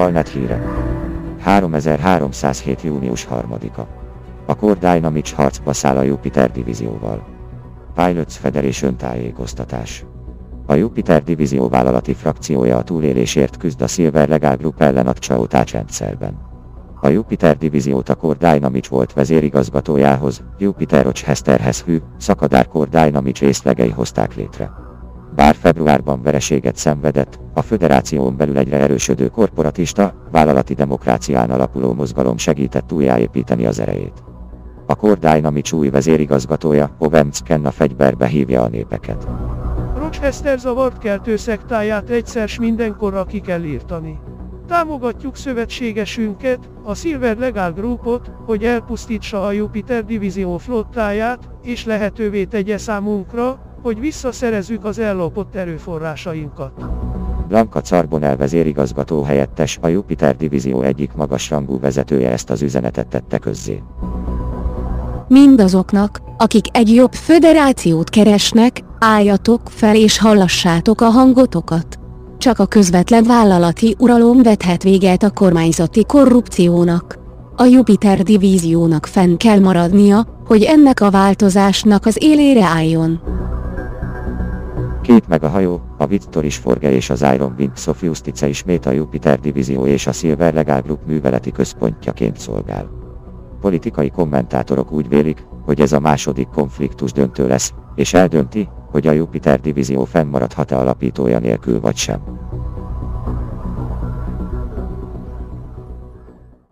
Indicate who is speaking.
Speaker 1: Valnet híre. 3307. június 3-a. A Core Dynamics harcba száll a Jupiter divízióval. Pilots Federation tájékoztatás. A Jupiter divízió vállalati frakciója a túlélésért küzd a Silver Legal Group ellen a Chao rendszerben. A Jupiter divíziót a Core Dynamics volt vezérigazgatójához, Jupiter Rochesterhez hű, Szakadár Core Dynamics részlegei hozták létre. Bár februárban vereséget szenvedett, a föderáción belül egyre erősödő korporatista, vállalati demokrácián alapuló mozgalom segített újjáépíteni az erejét. A Core új vezérigazgatója, Ovemc Kenna fegyverbe hívja a népeket.
Speaker 2: Rochester zavart keltő szektáját egyszer s mindenkorra ki kell írtani. Támogatjuk szövetségesünket, a Silver Legal Groupot, hogy elpusztítsa a Jupiter divízió flottáját, és lehetővé tegye számunkra, hogy visszaszerezzük az ellopott erőforrásainkat.
Speaker 1: Blanka Carbonel vezérigazgató helyettes, a Jupiter divízió egyik magasrangú vezetője ezt az üzenetet tette közzé.
Speaker 3: Mindazoknak, akik egy jobb föderációt keresnek, álljatok fel és hallassátok a hangotokat. Csak a közvetlen vállalati uralom vethet véget a kormányzati korrupciónak. A Jupiter divíziónak fenn kell maradnia, hogy ennek a változásnak az élére álljon.
Speaker 1: Két meg a hajó, a Victor is Forge és az Iron Wind Sophiustice ismét a Jupiter divízió és a Silver Legal Group műveleti központjaként szolgál. Politikai kommentátorok úgy vélik, hogy ez a második konfliktus döntő lesz, és eldönti, hogy a Jupiter divízió fennmaradhat-e alapítója nélkül vagy sem.